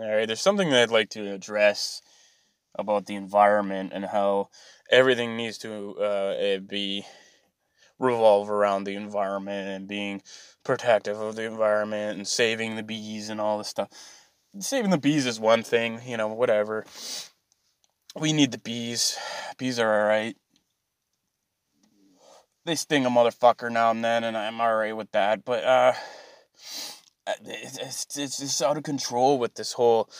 All right, there's something that I'd like to address about the environment and how everything needs to uh, be revolve around the environment and being protective of the environment and saving the bees and all this stuff. Saving the bees is one thing, you know, whatever. We need the bees. Bees are alright. They sting a motherfucker now and then, and I'm alright with that. But uh, it's, it's, it's just out of control with this whole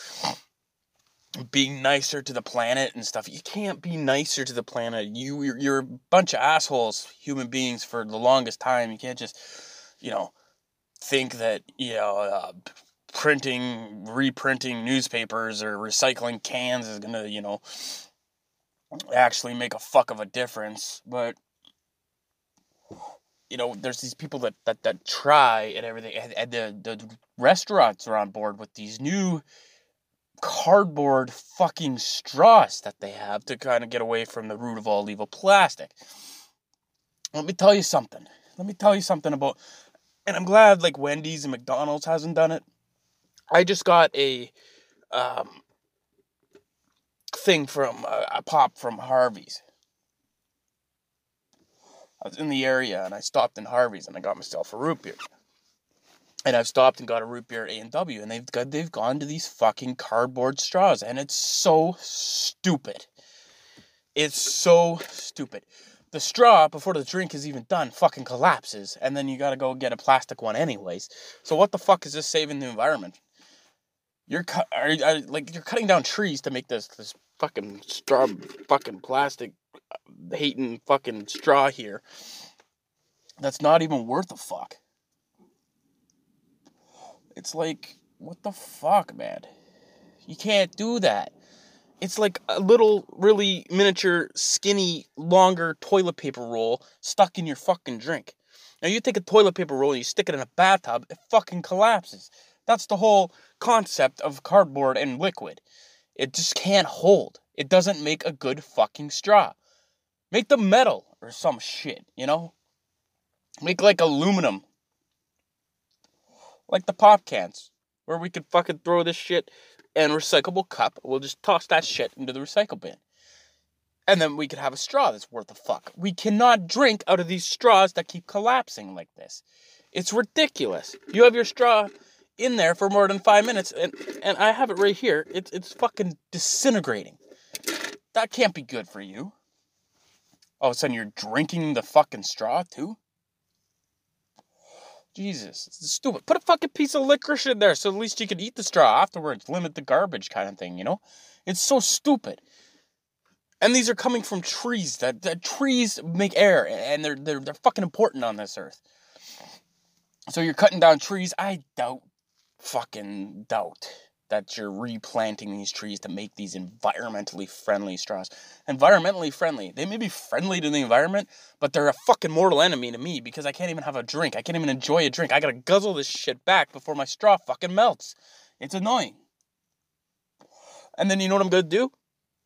being nicer to the planet and stuff. You can't be nicer to the planet. You you're, you're, a bunch of assholes, human beings, for the longest time. You can't just, you know, think that you know uh, printing, reprinting newspapers or recycling cans is gonna, you know, actually make a fuck of a difference. But you know, there's these people that that, that try and everything, and, and the the restaurants are on board with these new cardboard fucking straws that they have to kind of get away from the root of all evil plastic. Let me tell you something. Let me tell you something about and I'm glad like Wendy's and McDonald's hasn't done it. I just got a um, thing from uh, a pop from Harvey's. I was in the area and I stopped in Harvey's and I got myself a root beer and I've stopped and got a root beer at A and W, and they've got they've gone to these fucking cardboard straws, and it's so stupid. It's so stupid. The straw before the drink is even done fucking collapses, and then you gotta go get a plastic one anyways. So what the fuck is this saving the environment? You're cut, are, are, like you're cutting down trees to make this this fucking straw, fucking plastic, uh, hating fucking straw here. That's not even worth a fuck. It's like, what the fuck, man? You can't do that. It's like a little, really miniature, skinny, longer toilet paper roll stuck in your fucking drink. Now, you take a toilet paper roll and you stick it in a bathtub, it fucking collapses. That's the whole concept of cardboard and liquid. It just can't hold. It doesn't make a good fucking straw. Make the metal or some shit, you know? Make like aluminum like the pop cans, where we could fucking throw this shit in a recyclable cup. We'll just toss that shit into the recycle bin. And then we could have a straw that's worth a fuck. We cannot drink out of these straws that keep collapsing like this. It's ridiculous. You have your straw in there for more than five minutes, and, and I have it right here. It's, it's fucking disintegrating. That can't be good for you. All of a sudden, you're drinking the fucking straw too? Jesus, it's stupid. Put a fucking piece of licorice in there so at least you can eat the straw afterwards. Limit the garbage kind of thing, you know? It's so stupid. And these are coming from trees. That, that trees make air and they're they're they're fucking important on this earth. So you're cutting down trees. I doubt fucking doubt that you're replanting these trees to make these environmentally friendly straws. Environmentally friendly. They may be friendly to the environment, but they're a fucking mortal enemy to me because I can't even have a drink. I can't even enjoy a drink. I gotta guzzle this shit back before my straw fucking melts. It's annoying. And then you know what I'm gonna do?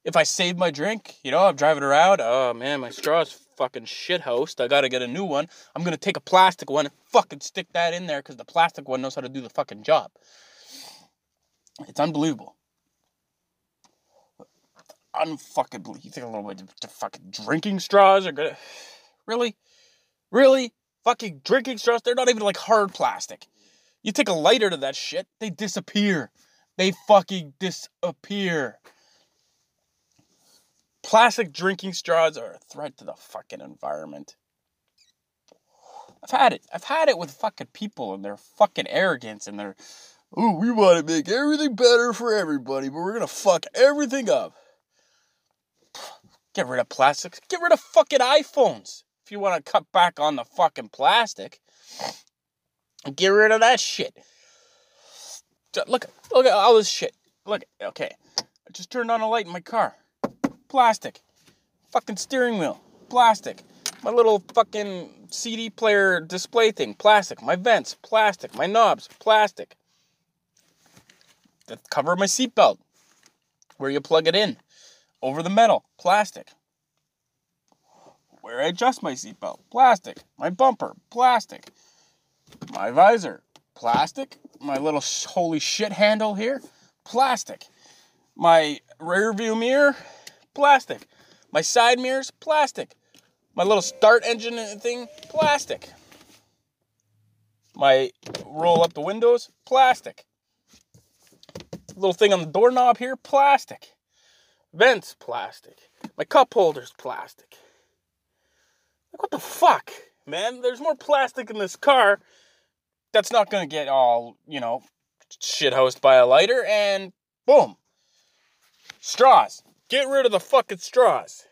If I save my drink, you know, I'm driving around, oh man, my straw's fucking shit host. I gotta get a new one. I'm gonna take a plastic one and fucking stick that in there because the plastic one knows how to do the fucking job. It's unbelievable. Unfucking. You think a little bit of fucking drinking straws are gonna really, really fucking drinking straws? They're not even like hard plastic. You take a lighter to that shit, they disappear. They fucking disappear. Plastic drinking straws are a threat to the fucking environment. I've had it. I've had it with fucking people and their fucking arrogance and their oh, we want to make everything better for everybody, but we're going to fuck everything up. Get rid of plastics. Get rid of fucking iPhones. If you want to cut back on the fucking plastic, get rid of that shit. Look, look at all this shit. Look, okay. I just turned on a light in my car. Plastic. Fucking steering wheel. Plastic. My little fucking CD player display thing. Plastic. My vents. Plastic. My knobs. Plastic the cover of my seatbelt, where you plug it in, over the metal, plastic. Where I adjust my seatbelt, plastic. My bumper, plastic. My visor, plastic. My little holy shit handle here, plastic. My rear view mirror, plastic. My side mirrors, plastic. My little start engine thing, plastic. My roll up the windows, plastic. Little thing on the doorknob here, plastic. Vents, plastic. My cup holders, plastic. Like, what the fuck, man? There's more plastic in this car that's not gonna get all, you know, shithoused by a lighter, and boom. Straws. Get rid of the fucking straws.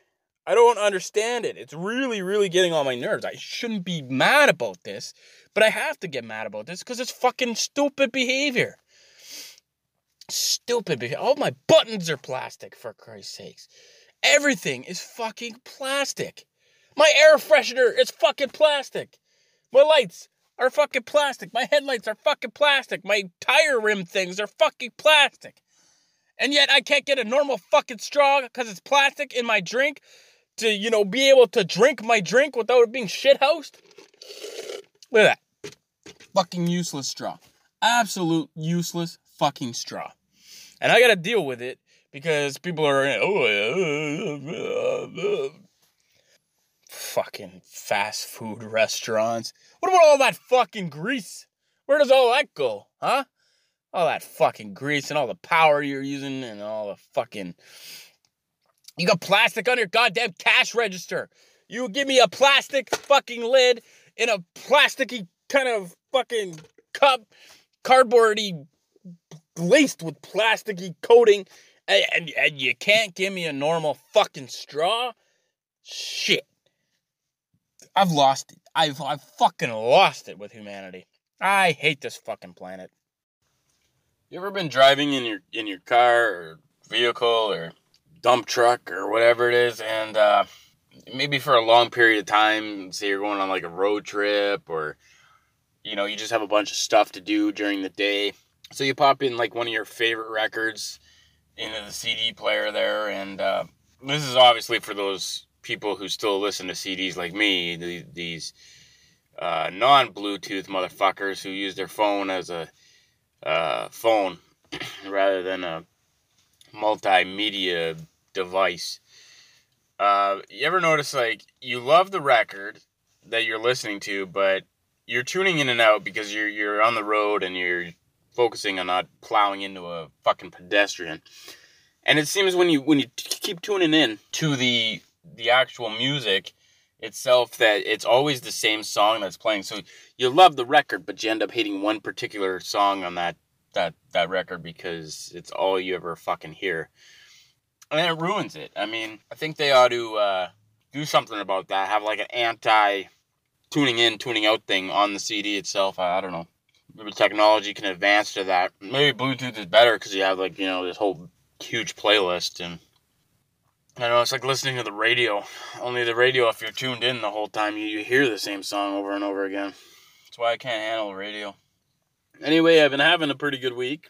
I don't understand it. It's really, really getting on my nerves. I shouldn't be mad about this, but I have to get mad about this because it's fucking stupid behavior. Stupid behavior. All my buttons are plastic, for Christ's sakes. Everything is fucking plastic. My air freshener is fucking plastic. My lights are fucking plastic. My headlights are fucking plastic. My tire rim things are fucking plastic. And yet I can't get a normal fucking straw because it's plastic in my drink to, you know, be able to drink my drink without it being shithoused. Look at that. Fucking useless straw. Absolute useless fucking straw. And I gotta deal with it because people are, oh, fucking fast food restaurants. What about all that fucking grease? Where does all that go, huh? All that fucking grease and all the power you're using and all the fucking. You got plastic on your goddamn cash register. You give me a plastic fucking lid in a plasticky kind of fucking cup, cardboardy, laced with plasticky coating, and, and, and you can't give me a normal fucking straw? Shit. I've lost it. I've, I've fucking lost it with humanity. I hate this fucking planet. You ever been driving in your in your car or vehicle or dump truck or whatever it is, and uh, maybe for a long period of time, say you're going on like a road trip or you know you just have a bunch of stuff to do during the day, so you pop in like one of your favorite records into the CD player there, and uh, this is obviously for those people who still listen to CDs like me, the, these uh, non Bluetooth motherfuckers who use their phone as a uh, phone rather than a multimedia device. Uh, you ever notice like you love the record that you're listening to, but you're tuning in and out because you're you're on the road and you're focusing on not plowing into a fucking pedestrian. And it seems when you when you keep tuning in to the the actual music itself that it's always the same song that's playing. So you love the record, but you end up hating one particular song on that that that record because it's all you ever fucking hear. And it ruins it. I mean, I think they ought to uh, do something about that. Have like an anti tuning in, tuning out thing on the CD itself. I, I don't know. Maybe technology can advance to that. Maybe Bluetooth is better because you have like you know this whole huge playlist and I know it's like listening to the radio. Only the radio, if you're tuned in the whole time, you, you hear the same song over and over again. That's why I can't handle the radio. Anyway, I've been having a pretty good week.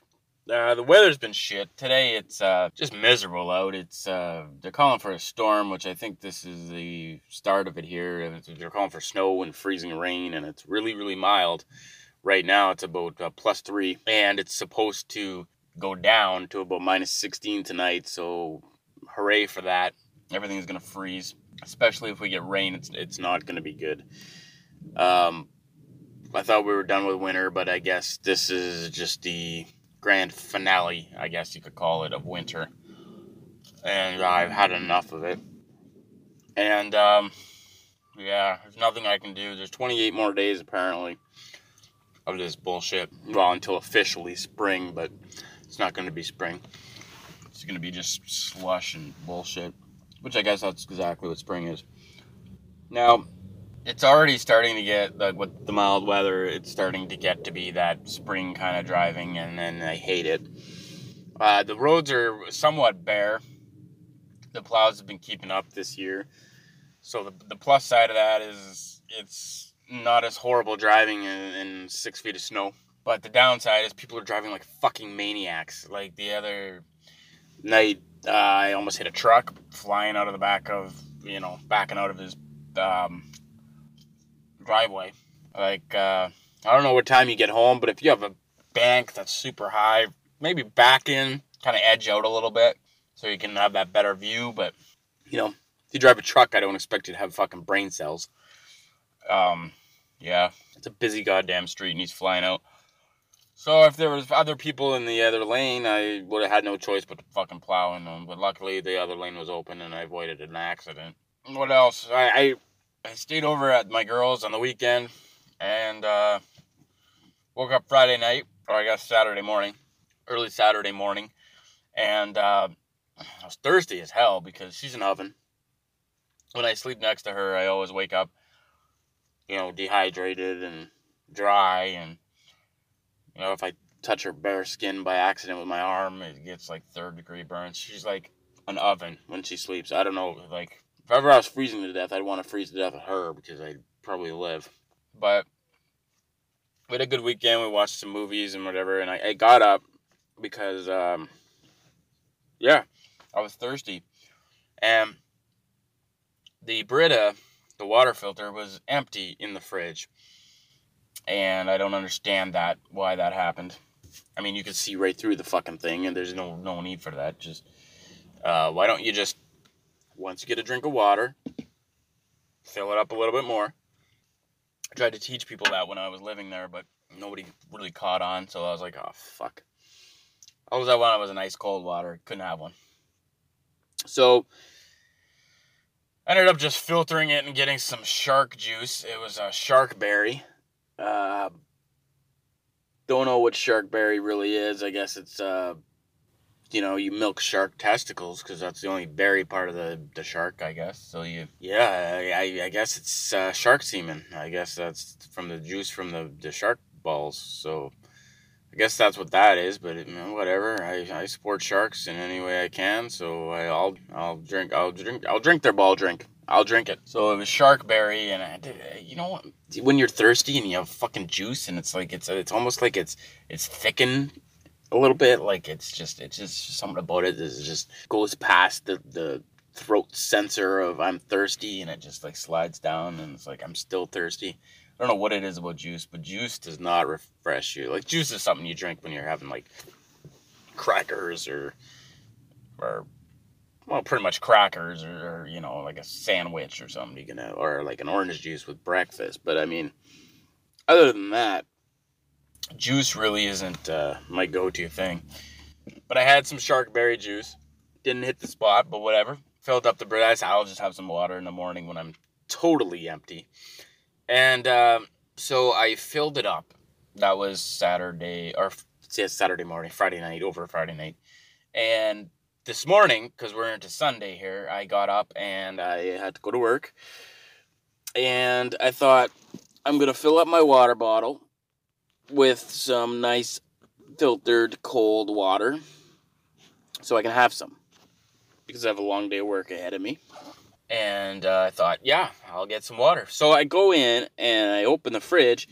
Uh, the weather's been shit. Today it's uh, just miserable out. It's uh, they're calling for a storm, which I think this is the start of it here. They're calling for snow and freezing rain, and it's really really mild. Right now it's about uh, plus three, and it's supposed to go down to about minus 16 tonight. So hooray for that. Everything's gonna freeze, especially if we get rain. It's it's not gonna be good. Um, I thought we were done with winter, but I guess this is just the grand finale, I guess you could call it, of winter. And I've had enough of it. And um, yeah, there's nothing I can do. There's 28 more days apparently of this bullshit. Well, until officially spring, but it's not going to be spring. It's going to be just slush and bullshit, which I guess that's exactly what spring is. Now, it's already starting to get like with the mild weather. It's starting to get to be that spring kind of driving, and then I hate it. Uh, the roads are somewhat bare. The plows have been keeping up this year, so the the plus side of that is it's not as horrible driving in, in six feet of snow. But the downside is people are driving like fucking maniacs. Like the other night, uh, I almost hit a truck flying out of the back of, you know, backing out of his um, driveway. Like, uh, I don't know what time you get home, but if you have a bank that's super high, maybe back in, kind of edge out a little bit so you can have that better view. But, you know, if you drive a truck, I don't expect you to have fucking brain cells. Um, yeah, it's a busy goddamn street and he's flying out. So if there was other people in the other lane, I would have had no choice but to fucking plow in them. But luckily, the other lane was open and I avoided an accident. What else? I I, I stayed over at my girls on the weekend and uh, woke up Friday night, or I guess Saturday morning, early Saturday morning, and uh, I was thirsty as hell because she's an oven. When I sleep next to her, I always wake up, you know, dehydrated and dry and you know, if I touch her bare skin by accident with my arm, it gets like third degree burns. She's like an oven when she sleeps. I don't know, like if ever I was freezing to death, I'd want to freeze to death with her because I'd probably live. But we had a good weekend. We watched some movies and whatever, and I, I got up because, um, yeah, I was thirsty, and the Brita, the water filter, was empty in the fridge and I don't understand that why that happened. I mean, you could see right through the fucking thing, and there's no no need for that. Just uh, why don't you just once you get a drink of water, fill it up a little bit more. I tried to teach people that when I was living there, but nobody really caught on. So I was like, oh fuck. All I wanted was an ice cold water. Couldn't have one. So I ended up just filtering it and getting some shark juice. It was a shark berry. Uh, don't know what shark berry really is. I guess it's uh, you know, you milk shark testicles because that's the only berry part of the, the shark, I guess. So you, yeah, I, I guess it's uh, shark semen. I guess that's from the juice from the, the shark balls. So I guess that's what that is. But you know, whatever. I, I support sharks in any way I can. So I, I'll I'll drink I'll drink I'll drink their ball drink. I'll drink it. So it was sharkberry, and I did, you know when you're thirsty and you have fucking juice, and it's like it's it's almost like it's it's thickened a little bit. Like it's just it's just something about it that just goes past the the throat sensor of I'm thirsty, and it just like slides down, and it's like I'm still thirsty. I don't know what it is about juice, but juice does not refresh you. Like juice is something you drink when you're having like crackers or or well, pretty much crackers or, or, you know, like a sandwich or something you can have, or like an orange juice with breakfast. But I mean, other than that, juice really isn't uh, my go-to thing. But I had some shark berry juice. Didn't hit the spot, but whatever. Filled up the Brita. I'll just have some water in the morning when I'm totally empty. And uh, so I filled it up. That was Saturday, or yeah, Saturday morning, Friday night, over Friday night. And this morning, because we're into Sunday here, I got up and I had to go to work. And I thought, I'm going to fill up my water bottle with some nice filtered cold water so I can have some because I have a long day of work ahead of me. And uh, I thought, yeah, I'll get some water. So I go in and I open the fridge,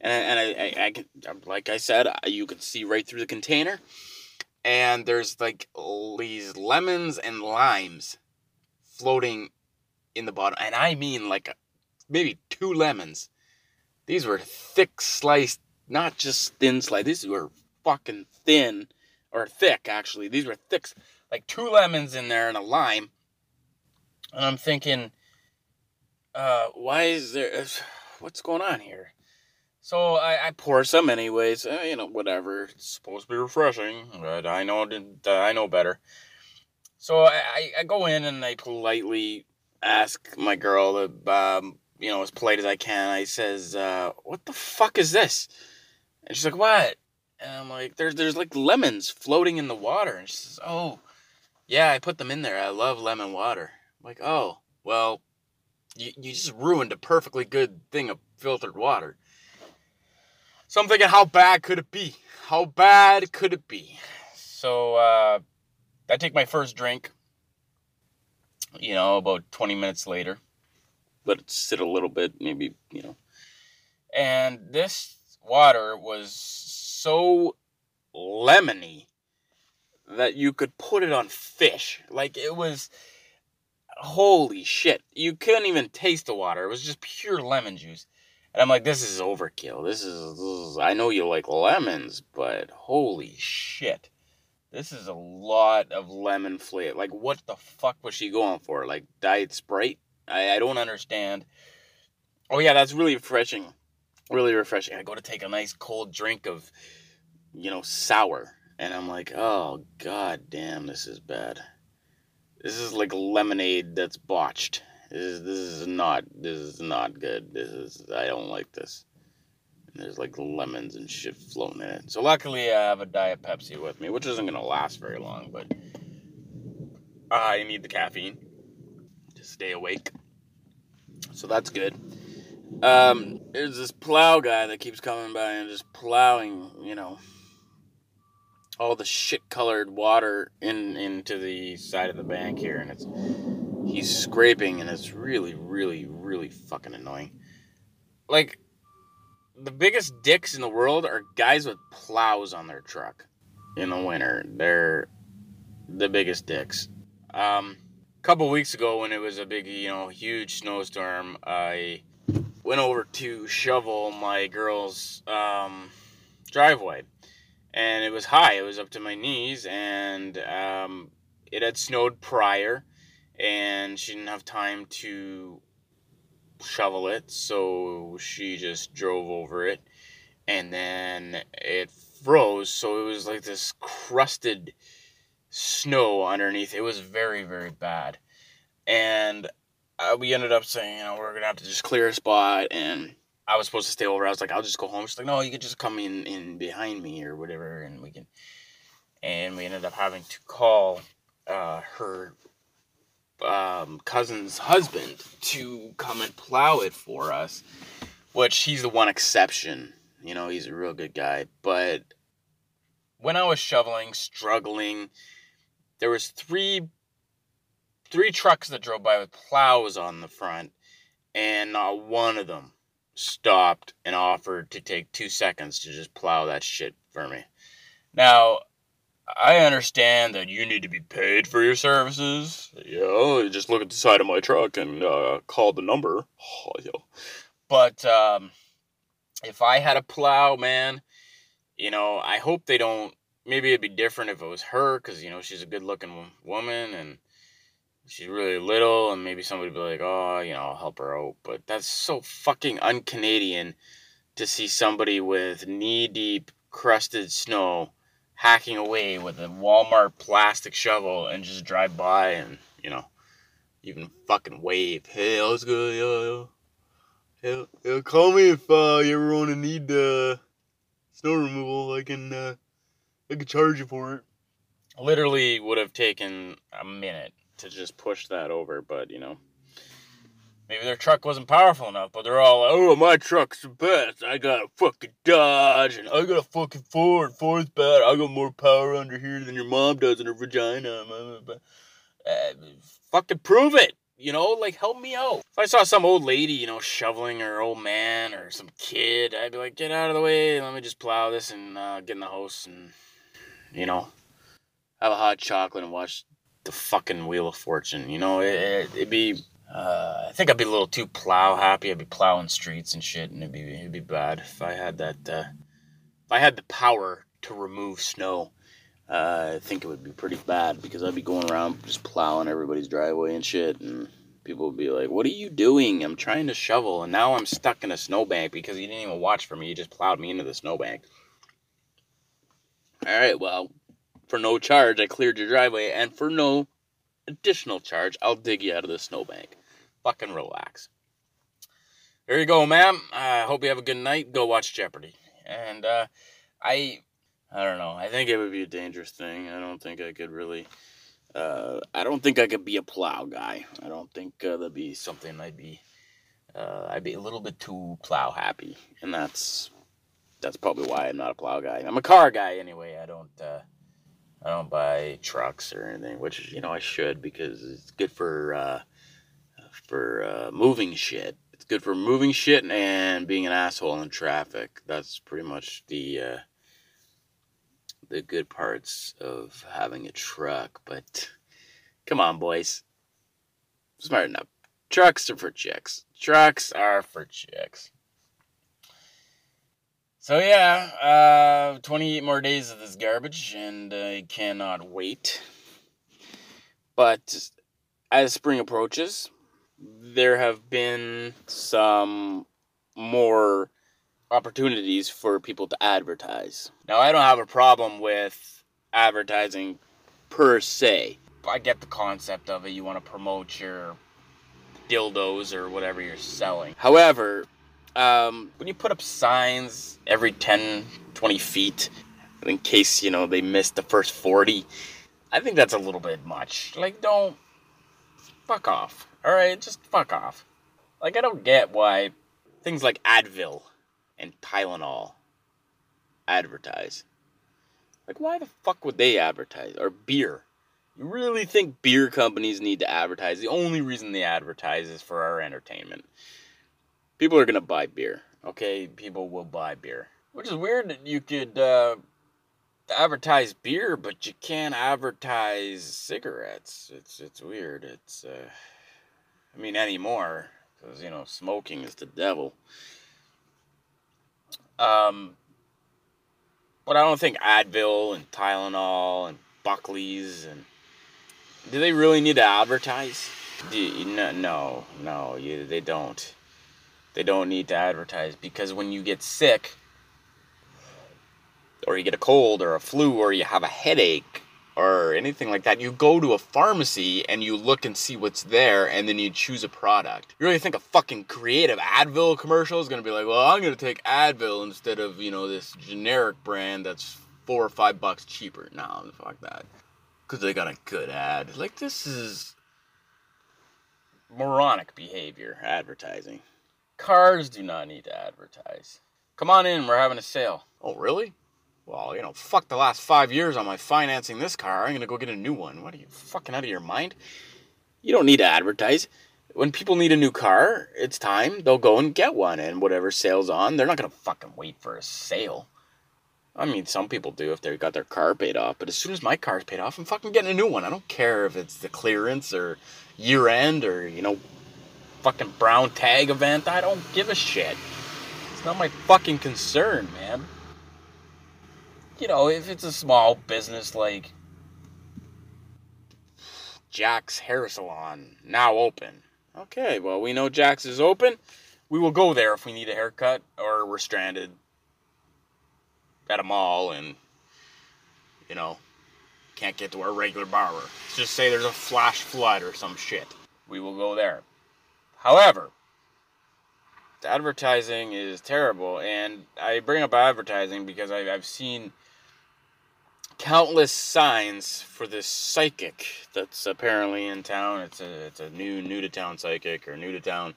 and I, and I, I, I like I said, you can see right through the container and there's like these lemons and limes floating in the bottom and i mean like maybe two lemons. These were thick sliced not just thin sliced these were fucking thin or thick actually. These were thick like two lemons in there and a lime. And i'm thinking uh why is there what's going on here so I, I pour some anyways. Uh, you know, whatever. It's supposed to be refreshing, but I know uh, I know better. So I, I go in and I politely ask my girl, to, um, you know, as polite as I can. I says, uh, "What the fuck is this?" And she's like, "What?" And I'm like, "There's there's like lemons floating in the water." And she says, "Oh, yeah, I put them in there. I love lemon water." I'm like, "Oh, well, you you just ruined a perfectly good thing of filtered water." So I'm thinking, how bad could it be? How bad could it be? So uh, I take my first drink, you know, about 20 minutes later. Let it sit a little bit, maybe, you know. And this water was so lemony that you could put it on fish. Like it was holy shit. You couldn't even taste the water. It was just pure lemon juice. And I'm like, this is overkill. This is, this is, I know you like lemons, but holy shit. This is a lot of lemon flavor. Like, what the fuck was she going for? Like, Diet Sprite? I, I don't understand. Oh, yeah, that's really refreshing. Really refreshing. I go to take a nice cold drink of, you know, sour. And I'm like, oh, god damn, this is bad. This is like lemonade that's botched. This is, this is not, this is not good. This is, I don't like this. There's like lemons and shit floating in it. So luckily I have a Diet Pepsi with me, which isn't gonna last very long, but I need the caffeine to stay awake. So that's good. Um, there's this plow guy that keeps coming by and just plowing, you know, all the shit colored water in into the side of the bank here and it's he's scraping and it's really, really, really fucking annoying. Like the biggest dicks in the world are guys with plows on their truck in the winter. They're the biggest dicks. Um, a couple weeks ago, when it was a big, you know, huge snowstorm, I went over to shovel my girl's um, driveway, and it was high. It was up to my knees, and um, it had snowed prior, and she didn't have time to shovel it, so she just drove over it, and then it froze, so it was like this crusted snow underneath. It was very, very bad, and uh, we ended up saying, you know, we're gonna have to just clear a spot, and I was supposed to stay over. I was like, I'll just go home. She's like, no, you can just come in in behind me or whatever, and we can. And we ended up having to call uh, her um, cousin's husband to come and plow it for us, which he's the one exception. You know, he's a real good guy. But when I was shoveling, struggling, there was three three trucks that drove by with plows on the front, and not one of them stopped and offered to take two seconds to just plow that shit for me. Now, I understand that you need to be paid for your services. Yeah, just look at the side of my truck and uh, call the number. Oh, yeah. But um, if I had a plow, man, you know, I hope they don't. Maybe it'd be different if it was her, because, you know, she's a good looking woman and she's really little, and maybe somebody would be like, oh, you know, I'll help her out. But that's so fucking un Canadian to see somebody with knee deep crusted snow hacking away with a Walmart plastic shovel and just drive by and, you know, even fucking wave. Hey, how's good? Yeah, yeah. Yeah, call me if uh, you ever want to need uh, snow removal. I can uh, I can charge you for it. Literally would have taken a minute to just push that over, but you know. Maybe their truck wasn't powerful enough, but they're all like, oh, my truck's the best. I got a fucking Dodge, and I got a fucking Ford. Ford's bad. I got more power under here than your mom does in her vagina. Uh, fucking prove it. You know, like, help me out. If I saw some old lady, you know, shoveling her old man or some kid, I'd be like, get out of the way. Let me just plow this and uh, get in the house and, you know, have a hot chocolate and watch the fucking Wheel of Fortune. You know, it, it'd be uh, I think I'd be a little too plow happy. I'd be plowing streets and shit, and it'd be it'd be bad if I had that. Uh, if I had the power to remove snow, uh, I think it would be pretty bad because I'd be going around just plowing everybody's driveway and shit, and people would be like, "What are you doing? I'm trying to shovel, and now I'm stuck in a snowbank because you didn't even watch for me. You just plowed me into the snowbank." All right, well, for no charge, I cleared your driveway, and for no additional charge, I'll dig you out of the snowbank. Fucking relax. There you go, ma'am. I hope you have a good night. Go watch Jeopardy. And uh, I, I don't know. I think it would be a dangerous thing. I don't think I could really. Uh, I don't think I could be a plow guy. I don't think uh, that'd be something I'd be. Uh, I'd be a little bit too plow happy, and that's that's probably why I'm not a plow guy. I'm a car guy anyway. I don't. I don't buy trucks or anything, which you know I should because it's good for uh, for uh, moving shit. It's good for moving shit and being an asshole in traffic. That's pretty much the uh, the good parts of having a truck. But come on, boys, smart enough. Trucks are for chicks. Trucks are for chicks. So yeah, uh, 28 more days of this garbage, and I cannot wait. But as spring approaches, there have been some more opportunities for people to advertise. Now, I don't have a problem with advertising per se. I get the concept of it. You want to promote your dildos or whatever you're selling. However, um, when you put up signs every 10, 20 feet, in case, you know, they miss the first 40, I think that's a little bit much. Like, don't. Fuck off. Alright? Just fuck off. Like, I don't get why things like Advil and Tylenol advertise. Like, why the fuck would they advertise? Or beer. You really think beer companies need to advertise? The only reason they advertise is for our entertainment. People are gonna buy beer, okay? People will buy beer. Which is weird that you could uh, advertise beer, but you can't advertise cigarettes. It's it's weird. It's uh, I mean anymore because you know smoking is the devil. Um, but I don't think Advil and Tylenol and Buckley's and do they really need to advertise? You, no, no, no, you, they don't. They don't need to advertise because when you get sick, or you get a cold or a flu or you have a headache or anything like that, you go to a pharmacy and you look and see what's there and then you choose a product. You really think a fucking creative Advil commercial is gonna be like, well, I'm gonna take Advil instead of, you know, this generic brand that's four or five bucks cheaper. No, fuck that because they got a good ad. Like, this is moronic behavior, advertising. Cars do not need to advertise. Come on in, we're having a sale. Oh, really? Well, you know, fuck the last five years on my financing this car. I'm gonna go get a new one. What are you fucking out of your mind? You don't need to advertise. When people need a new car, it's time. They'll go and get one, and whatever sale's on, they're not gonna fucking wait for a sale. I mean, some people do if they've got their car paid off, but as soon as my car's paid off, I'm fucking getting a new one. I don't care if it's the clearance or year end or, you know, fucking brown tag event. I don't give a shit. It's not my fucking concern, man. You know, if it's a small business like Jack's Hair Salon, now open. Okay, well, we know Jack's is open. We will go there if we need a haircut or we're stranded at a mall and, you know, can't get to our regular barber. Let's just say there's a flash flood or some shit. We will go there. However, the advertising is terrible, and I bring up advertising because I, I've seen countless signs for this psychic that's apparently in town. It's a it's a new new to town psychic or new to town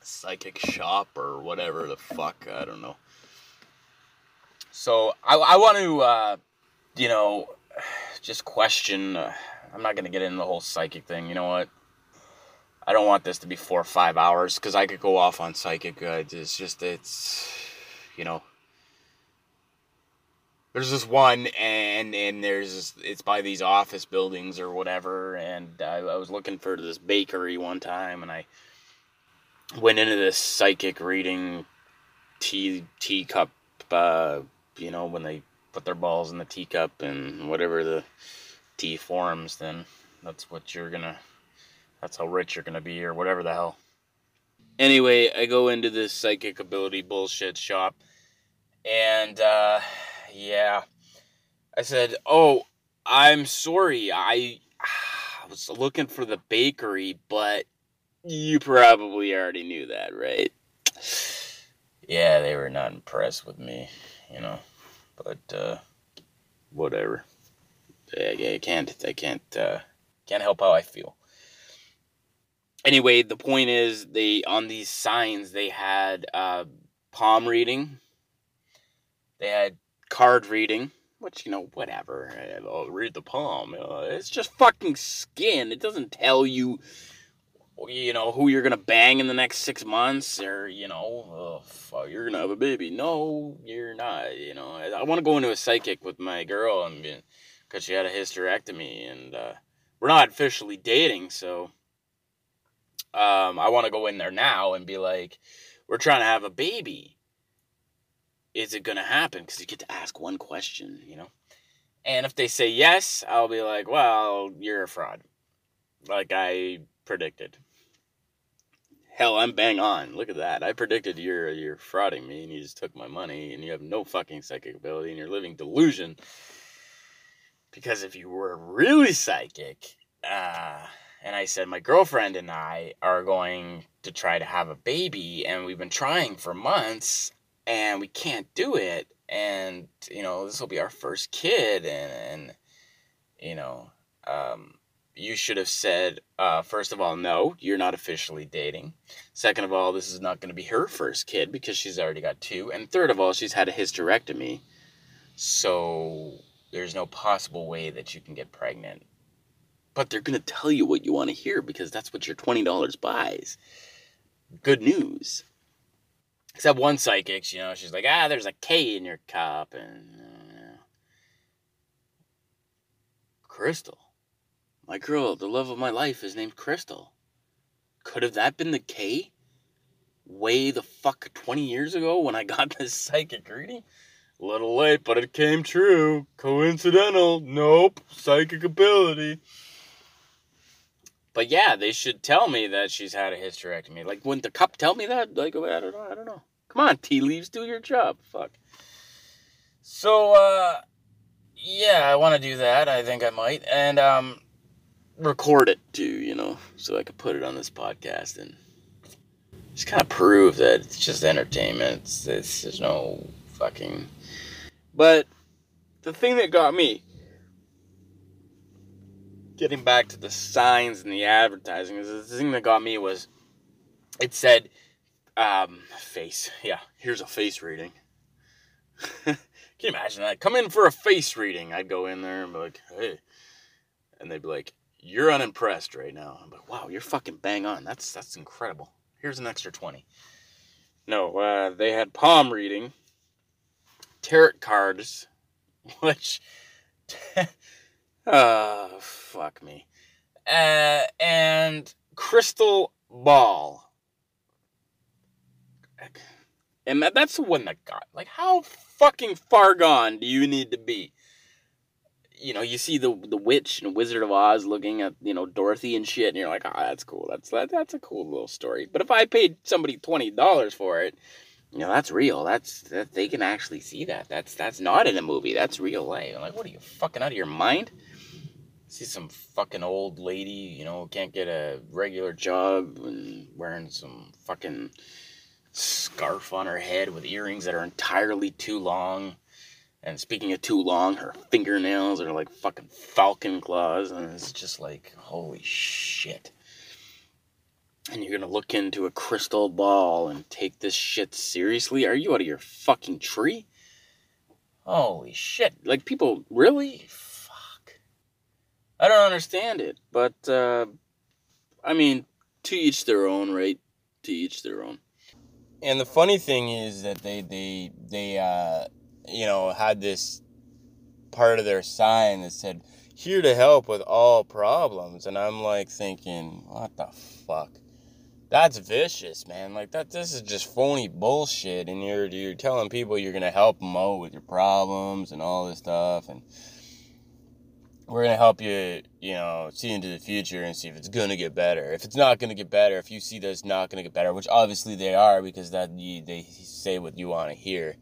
psychic shop or whatever the fuck I don't know. So I, I want to, uh, you know, just question. Uh, I'm not to get into the whole psychic thing. You know what? I don't want this to be four or five hours because I could go off on psychic. Uh, it's just, it's, you know, there's this one and and there's this, it's by these office buildings or whatever and I, I, was looking for this bakery one time and i went into this psychic reading tea teacup uh, you know, when they put their balls in the teacup and whatever the tea forms, then that's what you're gonna, that's how rich you're gonna be or whatever the hell. Anyway, I go into this psychic ability bullshit shop and, uh, yeah, I said, oh, I'm sorry, I, I was looking for the bakery, but you probably already knew that, right? Yeah, they were not impressed with me you know. But uh, whatever. I, I can't. I can't. Uh, can't help how I feel. Anyway, the point is, they on these signs they had uh, palm reading. They had card reading, which you know, whatever. I'll read the palm. It's just fucking skin. It doesn't tell you you know, who you're gonna bang in the next six months, or you know, oh, you're gonna have a baby. No, you're not. You know, I, want to go into a psychic with my girl, and because she had a hysterectomy, and uh, we're not officially dating, so um, I want to go in there now and be like, we're trying to have a baby. is it going to happen? Because you get to ask one question, you know? And if they say yes, I'll be like, well, you're a fraud. Like I predicted. Hell, I'm bang on. Look at that. I predicted you're you're frauding me and you just took my money and you have no fucking psychic ability and you're living delusion. Because if you were really psychic, uh, and I said my girlfriend and I are going to try to have a baby and we've been trying for months and we can't do it. And you know this will be our first kid and, and you know um, you should have said uh, first of all no you're not officially dating. Second of all this is not going to be her first kid because she's already got two. And third of all she's had a hysterectomy. So there's no possible way that you can get pregnant but they're going to tell you what you want to hear because that's what your $20 buys good news Except one psychic, you know, she's like, ah, there's a K in your cup. And uh, Crystal. My girl, the love of my life, is named Crystal. Could have that been the K? Way the fuck 20 years ago when I got this psychic reading? A little late, but it came true. Coincidental. Nope. Psychic ability. But yeah, they should tell me that she's had a hysterectomy. Like, wouldn't the cup tell me that? Like, I don't know. I don't know. Come on, tea leaves, do your job. Fuck. So, uh, yeah, I want to do that. I think I might, and um, record it too. You know, so I could put it on this podcast and just kind of prove that it's just entertainment. It's, it's there's no fucking. But the thing that got me getting back to the signs and the advertising, the thing that got me was it said um, face. Yeah, here's a face reading. Can you imagine that? Come in for a face reading. I'd go in there and be like, hey. And they'd be like, you're unimpressed right now. I'm like, wow, you're fucking bang on. That's that's incredible. Here's an extra 20. No, uh, they had palm reading, tarot cards, which uh, fuck me. Uh, and Crystal Ball. And that, that's the one that got. Like, how fucking far gone do you need to be? You know, you see the the witch and Wizard of Oz looking at you know Dorothy and shit, and you're like, oh, that's cool. That's that, that's a cool little story. But if I paid somebody twenty dollars for it, you know, that's real. That's that they can actually see that. That's that's not in a movie. That's real life. I'm like, what are you fucking out of your mind? See some fucking old lady, you know, can't get a regular job and wearing some fucking scarf on her head with earrings that are entirely too long. And speaking of too long, her fingernails are like fucking falcon claws, and it's just like, holy shit. And you're gonna look into a crystal ball and take this shit seriously? Are you out of your fucking tree? Holy shit. Like, people, really? I don't understand it, but uh, I mean, to each their own, right? To each their own. And the funny thing is that they they they uh, you know had this part of their sign that said here to help with all problems. And i'm like thinking what the fuck? That's vicious man. Like that this is just phony bullshit. And you're you're telling people you're gonna help them out with your problems and all this stuff. And we're gonna help you, you know, see into the future and see if it's gonna get better. If it's not gonna get better, if you see that it's not gonna get better, which obviously they are because that you, they say what you want to hear,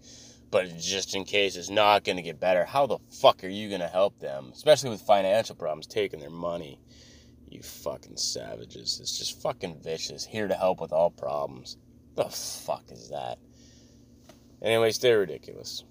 but just in case it's not gonna get better, how the fuck are you gonna help them? Especially with financial problems, taking their money. You fucking savages. It's just fucking vicious. Here to help with all problems. The fuck is that? Anyway, stay ridiculous.